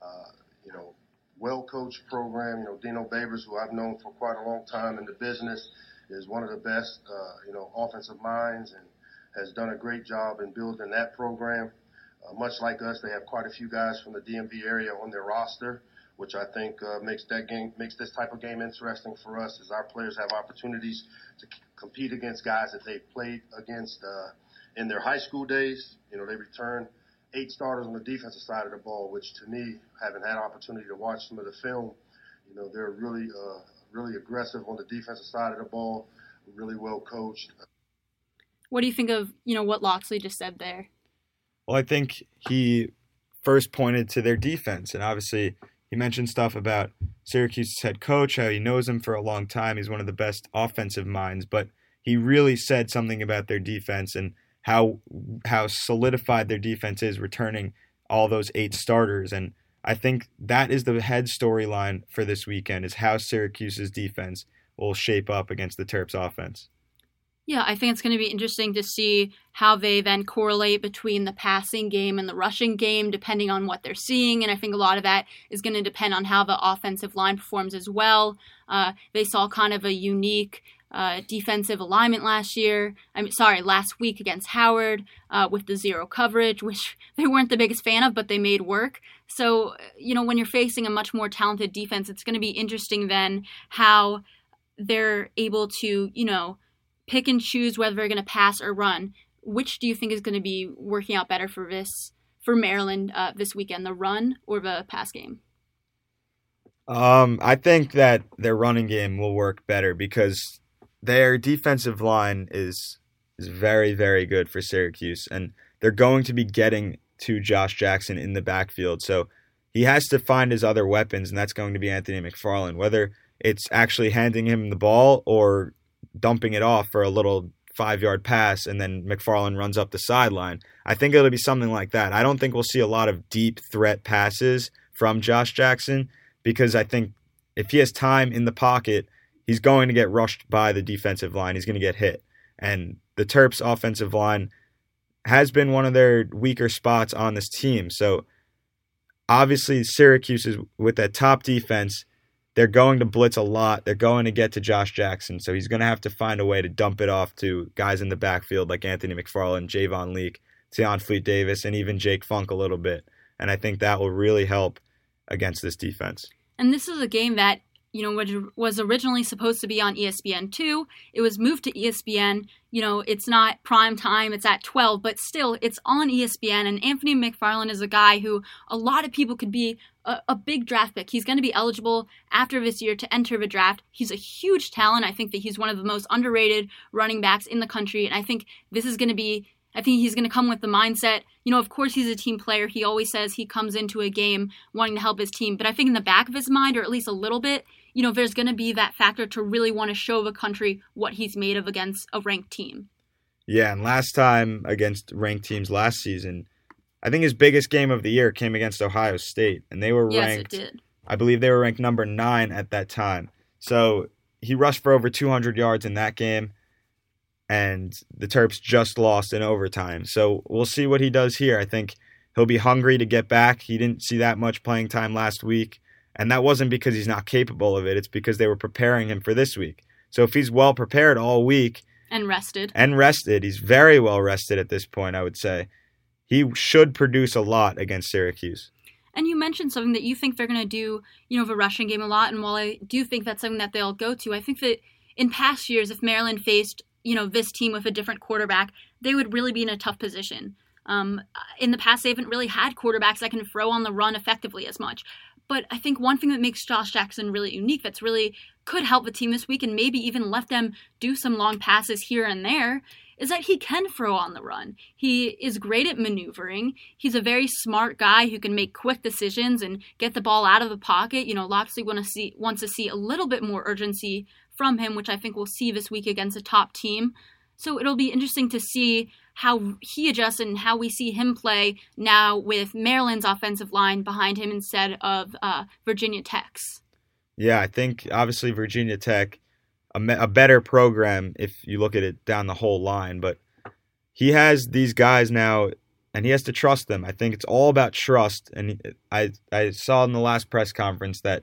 Uh, you know, well-coached program. You know, Dino Babers, who I've known for quite a long time in the business, is one of the best, you know, offensive minds and has done a great job in building that program. Uh, much like us, they have quite a few guys from the DMV area on their roster, which I think uh, makes that game makes this type of game interesting for us, as our players have opportunities to c- compete against guys that they've played against uh, in their high school days. You know, they return eight starters on the defensive side of the ball, which to me, having had opportunity to watch some of the film, you know, they're really, uh, really aggressive on the defensive side of the ball, really well coached. What do you think of, you know, what Locksley just said there? Well, I think he first pointed to their defense, and obviously he mentioned stuff about Syracuse's head coach, how he knows him for a long time. He's one of the best offensive minds, but he really said something about their defense and how how solidified their defense is returning all those eight starters and I think that is the head storyline for this weekend is how Syracuse's defense will shape up against the Terps offense. Yeah, I think it's going to be interesting to see how they then correlate between the passing game and the rushing game, depending on what they're seeing. And I think a lot of that is going to depend on how the offensive line performs as well. Uh, they saw kind of a unique uh, defensive alignment last year. I'm sorry, last week against Howard uh, with the zero coverage, which they weren't the biggest fan of, but they made work. So, you know, when you're facing a much more talented defense, it's going to be interesting then how they're able to, you know, pick and choose whether they're going to pass or run. Which do you think is going to be working out better for this for Maryland uh, this weekend, the run or the pass game? Um, I think that their running game will work better because their defensive line is is very very good for Syracuse, and they're going to be getting to Josh Jackson in the backfield. So he has to find his other weapons, and that's going to be Anthony McFarland. Whether it's actually handing him the ball or dumping it off for a little five yard pass, and then McFarland runs up the sideline. I think it'll be something like that. I don't think we'll see a lot of deep threat passes from Josh Jackson because I think if he has time in the pocket he's going to get rushed by the defensive line. He's going to get hit. And the Terps offensive line has been one of their weaker spots on this team. So obviously Syracuse is with that top defense. They're going to blitz a lot. They're going to get to Josh Jackson. So he's going to have to find a way to dump it off to guys in the backfield like Anthony McFarland, Javon Leake, Tayon Fleet Davis, and even Jake Funk a little bit. And I think that will really help against this defense. And this is a game that you know, which was originally supposed to be on ESPN2. It was moved to ESPN. You know, it's not prime time, it's at 12, but still, it's on ESPN. And Anthony McFarland is a guy who a lot of people could be a, a big draft pick. He's going to be eligible after this year to enter the draft. He's a huge talent. I think that he's one of the most underrated running backs in the country. And I think this is going to be I think he's going to come with the mindset. You know, of course, he's a team player. He always says he comes into a game wanting to help his team. But I think in the back of his mind, or at least a little bit, you know, there's going to be that factor to really want to show the country what he's made of against a ranked team. Yeah, and last time against ranked teams last season, I think his biggest game of the year came against Ohio State, and they were yes, ranked. It did. I believe they were ranked number nine at that time. So he rushed for over 200 yards in that game, and the Terps just lost in overtime. So we'll see what he does here. I think he'll be hungry to get back. He didn't see that much playing time last week. And that wasn't because he's not capable of it, it's because they were preparing him for this week. So if he's well prepared all week and rested, and rested, he's very well rested at this point, I would say. He should produce a lot against Syracuse. And you mentioned something that you think they're going to do, you know, the rushing game a lot. And while I do think that's something that they'll go to, I think that in past years, if Maryland faced, you know, this team with a different quarterback, they would really be in a tough position. Um, in the past, they haven't really had quarterbacks that can throw on the run effectively as much. But I think one thing that makes Josh Jackson really unique, that's really could help the team this week and maybe even let them do some long passes here and there, is that he can throw on the run. He is great at maneuvering. He's a very smart guy who can make quick decisions and get the ball out of the pocket. You know, Locksley want to see wants to see a little bit more urgency from him, which I think we'll see this week against a top team. So it'll be interesting to see how he adjusts and how we see him play now with Maryland's offensive line behind him instead of uh, Virginia Tech's. Yeah, I think obviously Virginia Tech, a, me- a better program if you look at it down the whole line, but he has these guys now and he has to trust them. I think it's all about trust. And I I saw in the last press conference that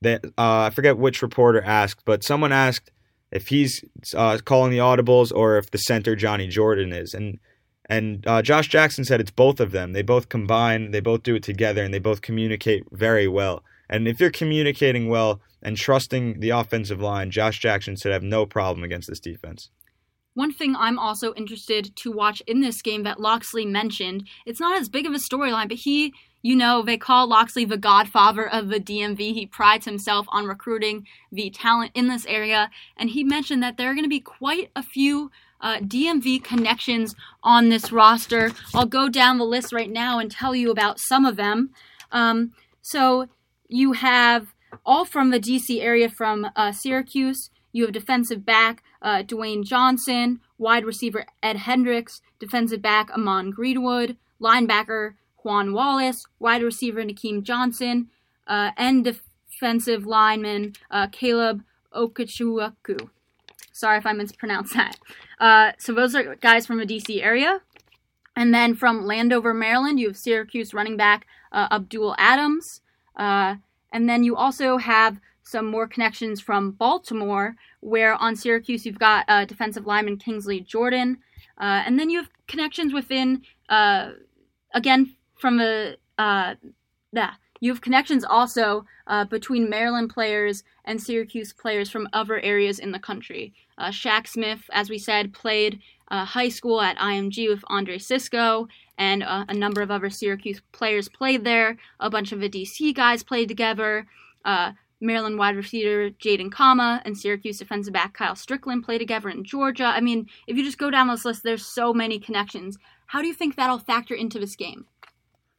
that uh, I forget which reporter asked, but someone asked if he's uh, calling the audibles or if the center Johnny Jordan is. And and uh, Josh Jackson said it's both of them. They both combine, they both do it together, and they both communicate very well. And if you're communicating well and trusting the offensive line, Josh Jackson should have no problem against this defense. One thing I'm also interested to watch in this game that Locksley mentioned, it's not as big of a storyline, but he you know, they call Locksley the godfather of the DMV. He prides himself on recruiting the talent in this area, and he mentioned that there are going to be quite a few uh, DMV connections on this roster. I'll go down the list right now and tell you about some of them. Um, so you have all from the DC area from uh, Syracuse. You have defensive back uh, Dwayne Johnson, wide receiver Ed Hendricks, defensive back Amon Greenwood, linebacker Quan Wallace, wide receiver Nykeim Johnson, uh, and defensive lineman uh, Caleb Okechukwu. Sorry if I mispronounced that. Uh, so those are guys from the DC area. And then from Landover, Maryland, you have Syracuse running back uh, Abdul Adams. Uh, and then you also have some more connections from Baltimore, where on Syracuse you've got uh, defensive lineman Kingsley Jonathan. and then you have connections within, again, from the uh, yeah, you have connections also uh, between Maryland players and Syracuse players from other areas in the country. Uh, Shaq Smith, as we said, played uh, high school at IMG with Andre Cisco, and uh, a number of other Syracuse players played there. A bunch of the DC guys played together. Uh, Maryland wide receiver Jaden Kama and Syracuse defensive back Kyle Strickland play together in Georgia. I mean, if you just go down this list, there's so many connections. How do you think that'll factor into this game?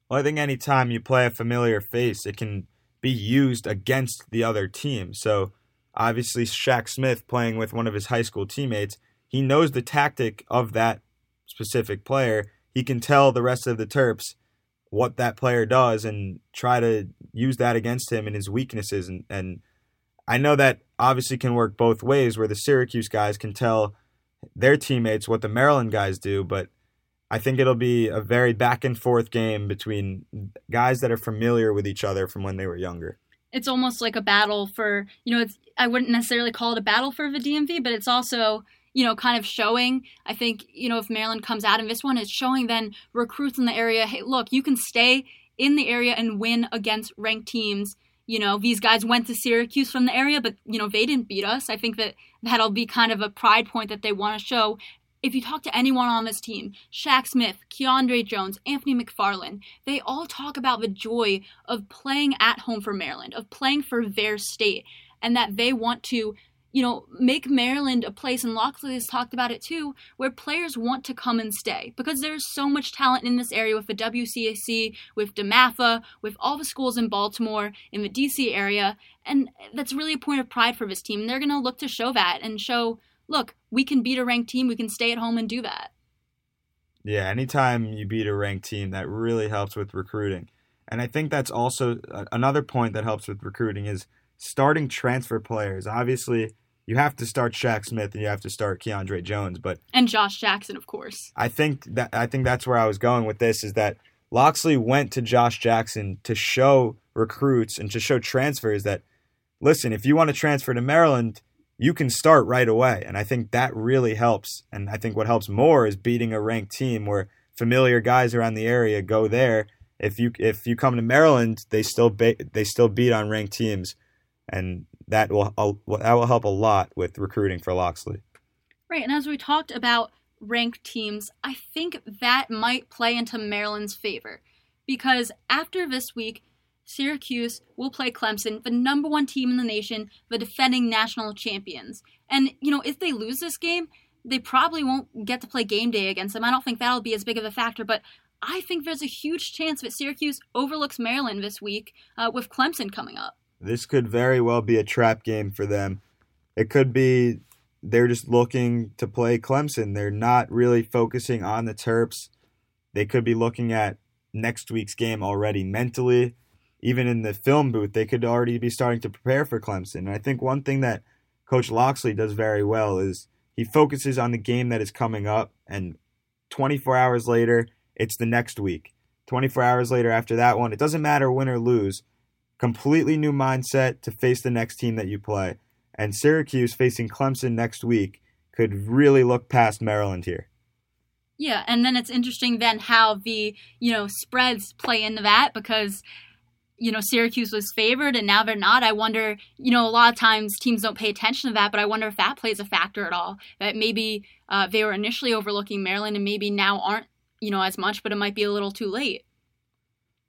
Well, I think anytime you play a familiar face, it can be used against the other team. So obviously, Shaq Smith playing with one of his high school teammates, he knows the tactic of that specific player. He can tell the rest of the Terps what that player does and try to use that against him and his weaknesses. And, and I know that obviously can work both ways where the Syracuse guys can tell their teammates what the Maryland guys do, but I think it'll be a very back and forth game between guys that are familiar with each other from when they were younger. It's almost like a battle for, you know, it's I wouldn't necessarily call it a battle for the DMV, but it's also you know, kind of showing. I think, you know, if Maryland comes out in this one, it's showing then recruits in the area, hey, look, you can stay in the area and win against ranked teams. You know, these guys went to Syracuse from the area, but, you know, they didn't beat us. I think that that'll be kind of a pride point that they want to show. If you talk to anyone on this team, Shaq Smith, Keandre Jones, Anthony McFarland, they all talk about the joy of playing at home for Maryland, of playing for their state, and that they want to you know, make Maryland a place, and Locksley has talked about it too, where players want to come and stay because there's so much talent in this area with the WCAC, with DeMatha, with all the schools in Baltimore, in the DC area, and that's really a point of pride for this team. They're going to look to show that and show, look, we can beat a ranked team, we can stay at home and do that. Yeah, anytime you beat a ranked team, that really helps with recruiting. And I think that's also uh, another point that helps with recruiting is starting transfer players. Obviously, you have to start Shaq Smith and you have to start Keandre Jones, but and Josh Jackson, of course. I think that I think that's where I was going with this is that Locksley went to Josh Jackson to show recruits and to show transfers that listen, if you want to transfer to Maryland, you can start right away. And I think that really helps. And I think what helps more is beating a ranked team where familiar guys around the area go there. If you if you come to Maryland, they still ba- they still beat on ranked teams, and that will uh, that will help a lot with recruiting for Locksley. Right, and as we talked about ranked teams, I think that might play into Maryland's favor because after this week, Syracuse will play Clemson, the number one team in the nation, the defending national champions. And you know, if they lose this game, they probably won't get to play game day against them. I don't think that'll be as big of a factor, but I think there's a huge chance that Syracuse overlooks Maryland this week uh, with Clemson coming up. This could very well be a trap game for them. It could be they're just looking to play Clemson. They're not really focusing on the Terps. They could be looking at next week's game already mentally. Even in the film booth, they could already be starting to prepare for Clemson. And I think one thing that Coach Locksley does very well is he focuses on the game that is coming up, and 24 hours later, it's the next week. 24 hours later after that one, it doesn't matter win or lose completely new mindset to face the next team that you play. And Syracuse facing Clemson next week could really look past Maryland here. Yeah, and then it's interesting then how the, you know, spreads play into that because you know, Syracuse was favored and now they're not. I wonder, you know, a lot of times teams don't pay attention to that, but I wonder if that plays a factor at all. That maybe uh, they were initially overlooking Maryland and maybe now aren't, you know, as much, but it might be a little too late.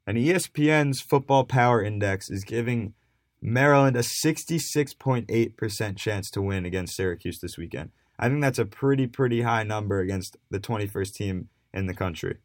And ESPN's Football Power Index is giving Maryland a 66.8% chance to win against Syracuse this weekend. I think that's a pretty, pretty high number against the 21st team in the country.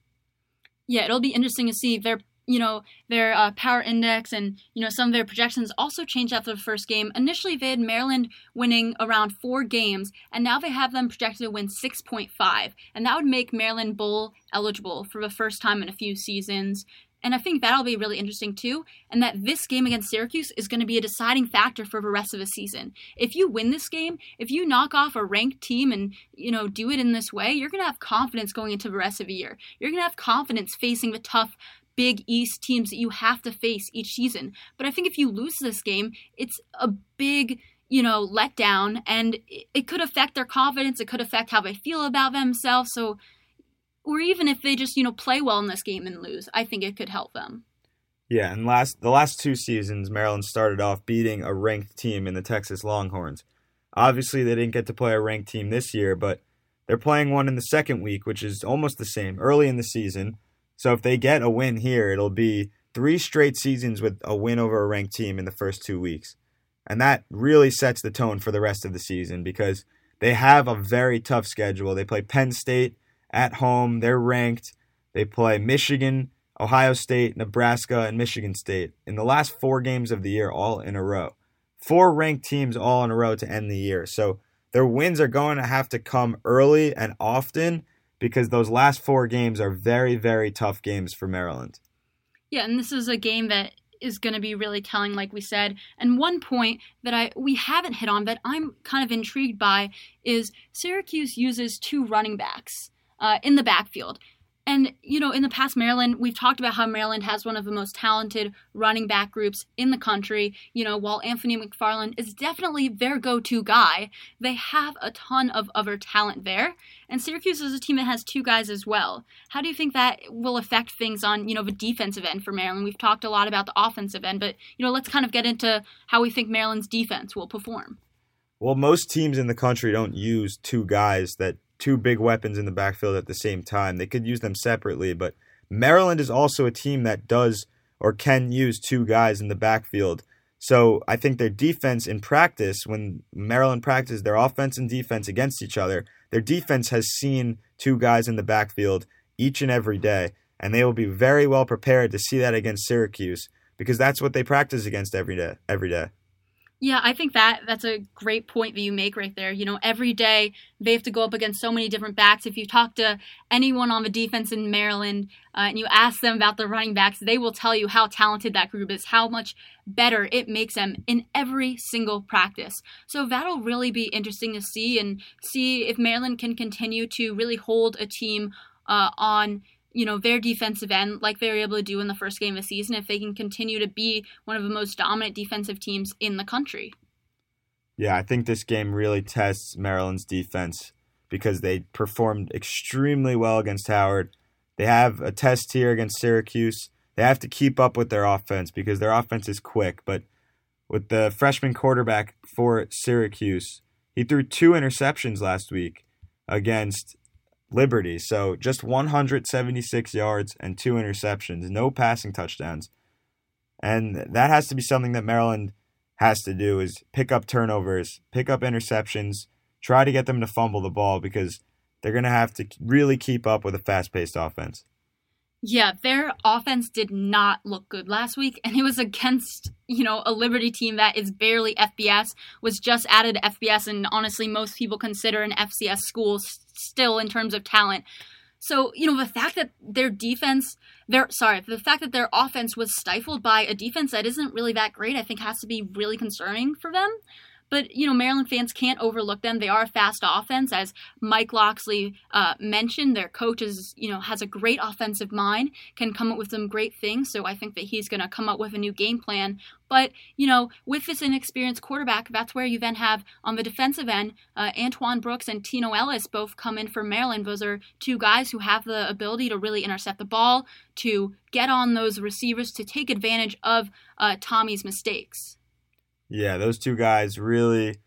Yeah, it'll be interesting to see their, you know, their uh, power index and you know some of their projections also changed after the first game. Initially, they had Maryland winning around four games, and now they have them projected to win 6.5, and that would make Maryland bowl eligible for the first time in a few seasons. And I think that'll be really interesting too. And that this game against Syracuse is going to be a deciding factor for the rest of the season. If you win this game, if you knock off a ranked team and, you know, do it in this way, you're going to have confidence going into the rest of the year. You're going to have confidence facing the tough Big East teams that you have to face each season. But I think if you lose this game, it's a big you know, letdown, and it could affect their confidence. It could affect how they feel about themselves. So or even if they just you know play well in this game and lose, I think it could help them. Yeah, and last the last two seasons, Maryland started off beating a ranked team in the Texas Longhorns. Obviously, they didn't get to play a ranked team this year, but they're playing one in the second week, which is almost the same early in the season. So if they get a win here, it'll be three straight seasons with a win over a ranked team in the first two weeks. And that really sets the tone for the rest of the season because they have a very tough schedule. They play Penn State, at home. They're ranked. They play Michigan, Ohio State, Nebraska, and Michigan State in the last four games of the year, all in a row. Four ranked teams all in a row to end the year. So their wins are going to have to come early and often because those last four games are very, very tough games for Maryland. Yeah, and this is a game that is going to be really telling, like we said. And one point that I we haven't hit on that I'm kind of intrigued by is Syracuse uses two running backs uh, in the backfield. And, you know, in the past, Maryland, we've talked about how Maryland has one of the most talented running back groups in the country. You know, while Anthony McFarland is definitely their go to guy, they have a ton of other talent there. And Syracuse is a team that has two guys as well. How do you think that will affect things on, you know, the defensive end for Maryland? We've talked a lot about the offensive end, but, you know, let's kind of get into how we think Maryland's defense will perform. Well, most teams in the country don't use two guys that two big weapons in the backfield at the same time. They could use them separately, but Maryland is also a team that does or can use two guys in the backfield. So I think their defense in practice, when Maryland practices their offense and defense against each other, their defense has seen two guys in the backfield each and every day, and they will be very well prepared to see that against Syracuse because that's what they practice against every day. Every day. Yeah, I think that that's a great point that you make right there. You know, every day they have to go up against so many different backs. If you talk to anyone on the defense in Maryland uh, and you ask them about the running backs, they will tell you how talented that group is, how much better it makes them in every single practice. So that'll really be interesting to see and see if Maryland can continue to really hold a team uh, on you know, their defensive end like they were able to do in the first game of the season if they can continue to be one of the most dominant defensive teams in the country. Yeah, I think this game really tests Maryland's defense because they performed extremely well against Howard. They have a test here against Syracuse. They have to keep up with their offense because their offense is quick, but with the freshman quarterback for Syracuse, he threw two interceptions last week against Liberty. So just 176 yards and two interceptions, no passing touchdowns. And that has to be something that Maryland has to do is pick up turnovers, pick up interceptions, try to get them to fumble the ball because they're going to have to really keep up with a fast-paced offense. Yeah, their offense did not look good last week, and it was against, you know, a Liberty team that is barely FBS, was just added FBS, and honestly, most people consider an FCS school still in terms of talent. So, you know, the fact that their defense, their sorry, the fact that their offense was stifled by a defense that isn't really that great, I think has to be really concerning for them. But, you know, Maryland fans can't overlook them. They are a fast offense. As Mike Locksley uh, mentioned, their coach is, you know, has a great offensive mind, can come up with some great things. So I think that he's going to come up with a new game plan. But, you know, with this inexperienced quarterback, that's where you then have on the defensive end, uh, Antoine Brooks and Tino Ellis both come in for Maryland. Those are two guys who have the ability to really intercept the ball, to get on those receivers, to take advantage of uh, Tommy's mistakes. Yeah, those two guys really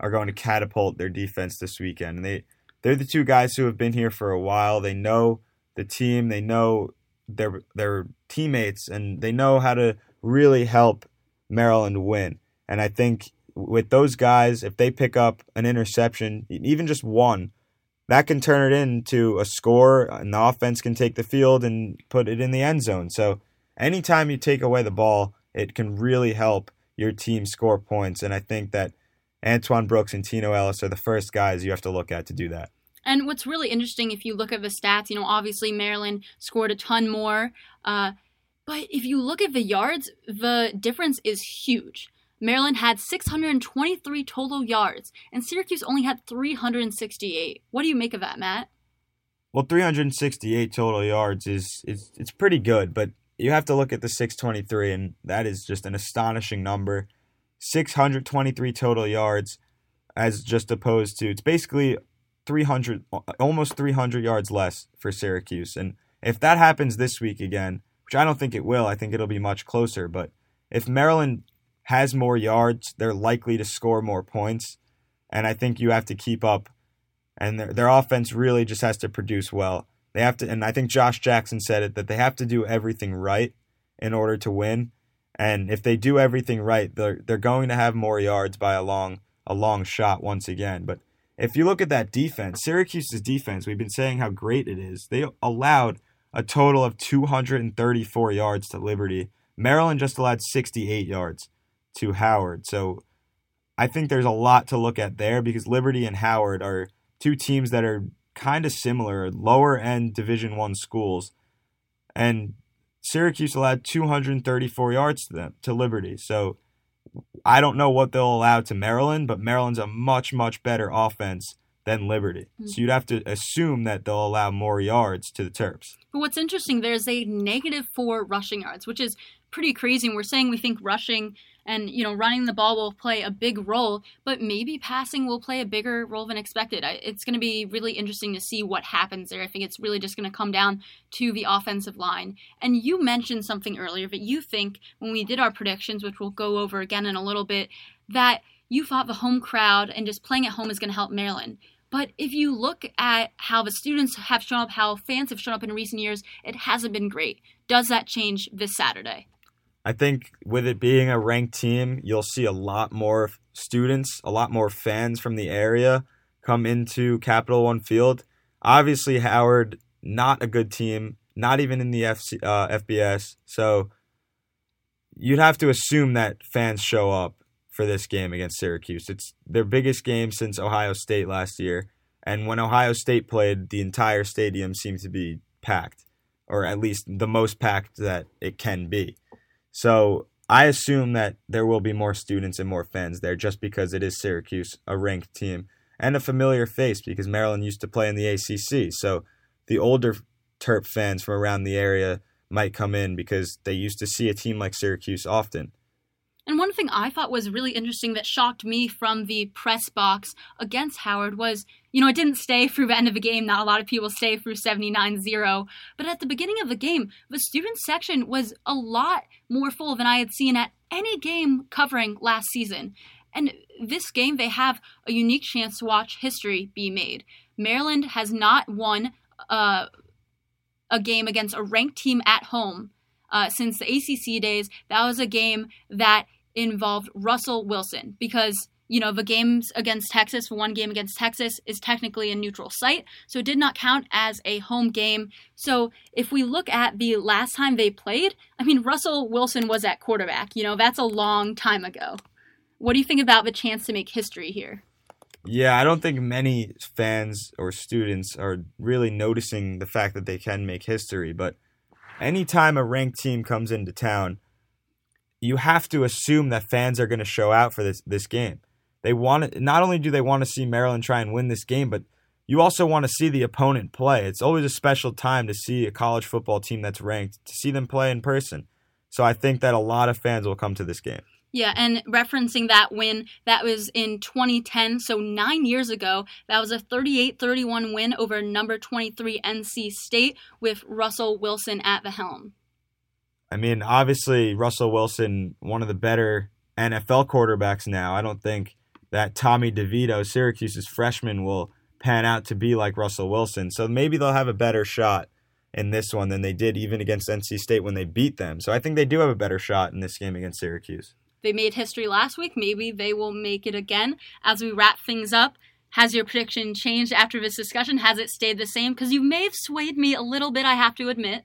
are going to catapult their defense this weekend. They they're the two guys who have been here for a while. They know the team, they know their their teammates, and they know how to really help Maryland win. And I think with those guys, if they pick up an interception, even just one, that can turn it into a score, and the offense can take the field and put it in the end zone. So anytime you take away the ball, it can really help your team score points. And I think that Antoine Brooks and Tino Ellis are the first guys you have to look at to do that. And what's really interesting, if you look at the stats, you know, obviously Maryland scored a ton more. Uh, but if you look at the yards, the difference is huge. Maryland had 623 total yards, and Syracuse only had 368. What do you make of that, Matt? Well, 368 total yards is, is it's pretty good, but you have to look at the 623, and that is just an astonishing number. 623 total yards, as just opposed to it's basically 300, almost 300 yards less for Syracuse. And if that happens this week again, which I don't think it will, I think it'll be much closer. But if Maryland has more yards, they're likely to score more points. And I think you have to keep up. And their, their offense really just has to produce well. They have to, and I think Josh Jackson said it that they have to do everything right in order to win. And if they do everything right, they're they're going to have more yards by a long a long shot once again. But if you look at that defense, Syracuse's defense, we've been saying how great it is. They allowed a total of 234 yards to Liberty. Maryland just allowed 68 yards to Howard. So I think there's a lot to look at there because Liberty and Howard are two teams that are kind of similar, lower end Division One schools, and Syracuse allowed 234 yards to them to Liberty. So I don't know what they'll allow to Maryland, but Maryland's a much much better offense than Liberty. Mm-hmm. So you'd have to assume that they'll allow more yards to the Terps. But what's interesting, there's a negative four rushing yards, which is pretty crazy. And we're saying we think rushing and you know running the ball will play a big role but maybe passing will play a bigger role than expected it's going to be really interesting to see what happens there i think it's really just going to come down to the offensive line and you mentioned something earlier that you think when we did our predictions which we'll go over again in a little bit that you thought the home crowd and just playing at home is going to help maryland but if you look at how the students have shown up, how fans have shown up in recent years, it hasn't been great. Does that change this Saturday? I think with it being a ranked team, you'll see a lot more students, a lot more fans from the area come into Capital One Field. Obviously, Howard, not a good team, not even in the FC, uh, FBS. So you'd have to assume that fans show up for this game against Syracuse. It's their biggest game since Ohio State last year. And when Ohio State played, the entire stadium seemed to be packed, or at least the most packed that it can be. So I assume that there will be more students and more fans there just because it is Syracuse, a ranked team, and a familiar face because Maryland used to play in the ACC. So the older Terp fans from around the area might come in because they used to see a team like Syracuse often. And one thing I thought was really interesting that shocked me from the press box against Howard was, you know, it didn't stay through the end of the game. Not a lot of people stay through 79 0. But at the beginning of the game, the student section was a lot more full than I had seen at any game covering last season. And this game, they have a unique chance to watch history be made. Maryland has not won uh, a game against a ranked team at home uh, since the ACC days. That was a game that involved Russell Wilson because you know, the games against Texas, one game against Texas is technically a neutral site, so it did not count as a home game. So if we look at the last time they played, I mean, Russell Wilson was at quarterback. You know, that's a long time ago. What do you think about the chance to make history here? Yeah, I don't think many fans or students are really noticing the fact that they can make history, but anytime a ranked team comes into town, you have to assume that fans are going to show out for this this game. They want not only do they want to see Maryland try and win this game, but you also want to see the opponent play. It's always a special time to see a college football team that's ranked, to see them play in person. So I think that a lot of fans will come to this game. Yeah, and referencing that win, that was in 2010, so nine years ago. That was a 38 31 win over number 23 NC State with Russell Wilson at the helm. I mean, obviously, Russell Wilson, one of the better NFL quarterbacks now. I don't think that Tommy DeVito, Syracuse's freshman, will pan out to be like Russell Wilson. So maybe they'll have a better shot in this one than they did even against NC State when they beat them. So I think they do have a better shot in this game against Syracuse. They made history last week. Maybe they will make it again. As we wrap things up, has your prediction changed after this discussion? Has it stayed the same? Because you may have swayed me a little bit, I have to admit.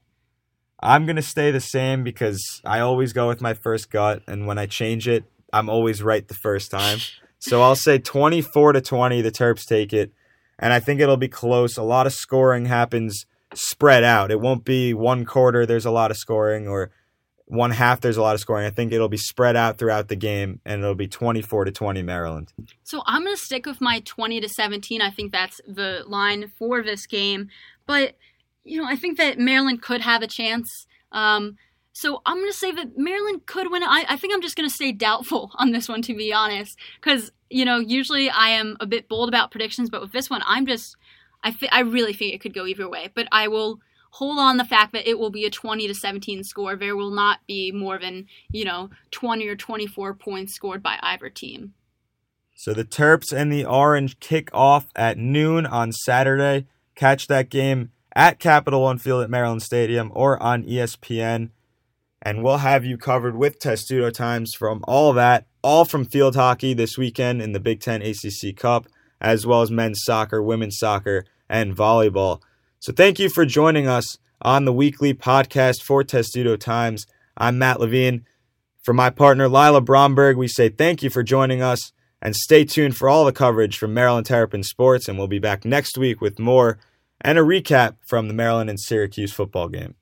I'm going to stay the same because I always go with my first gut. And when I change it, I'm always right the first time. So I'll say 24 to 20, the Terps take it. And I think it'll be close. A lot of scoring happens spread out. It won't be one quarter, there's a lot of scoring, or one half there's a lot of scoring. I think it'll be spread out throughout the game and it'll be 24 to 20 Maryland. So I'm going to stick with my 20 to 17. I think that's the line for this game. But you know, I think that Maryland could have a chance. Um, so I'm going to say that Maryland could win. I, I think I'm just going to stay doubtful on this one, to be honest, because you know usually I am a bit bold about predictions, but with this one, I'm just I fi- I really think it could go either way. But I will hold on the fact that it will be a 20 to 17 score. There will not be more than, you know, 20 or 24 points scored by either team. So the Terps and the Orange kick off at noon on Saturday. Catch that game at Capital One Field at Maryland Stadium or on ESPN. And we'll have you covered with Testudo Times from all that, all from field hockey this weekend in the Big Ten ACC Cup, as well as men's soccer, women's soccer, and volleyball. So thank you for joining us on the weekly podcast for Testudo Times. I'm Matt Levine. For my partner Lila Bromberg, we say thank you for joining us and stay tuned for all the coverage from Maryland Terrapin Sports. And we'll be back next week with more and a recap from the Maryland and Syracuse football game.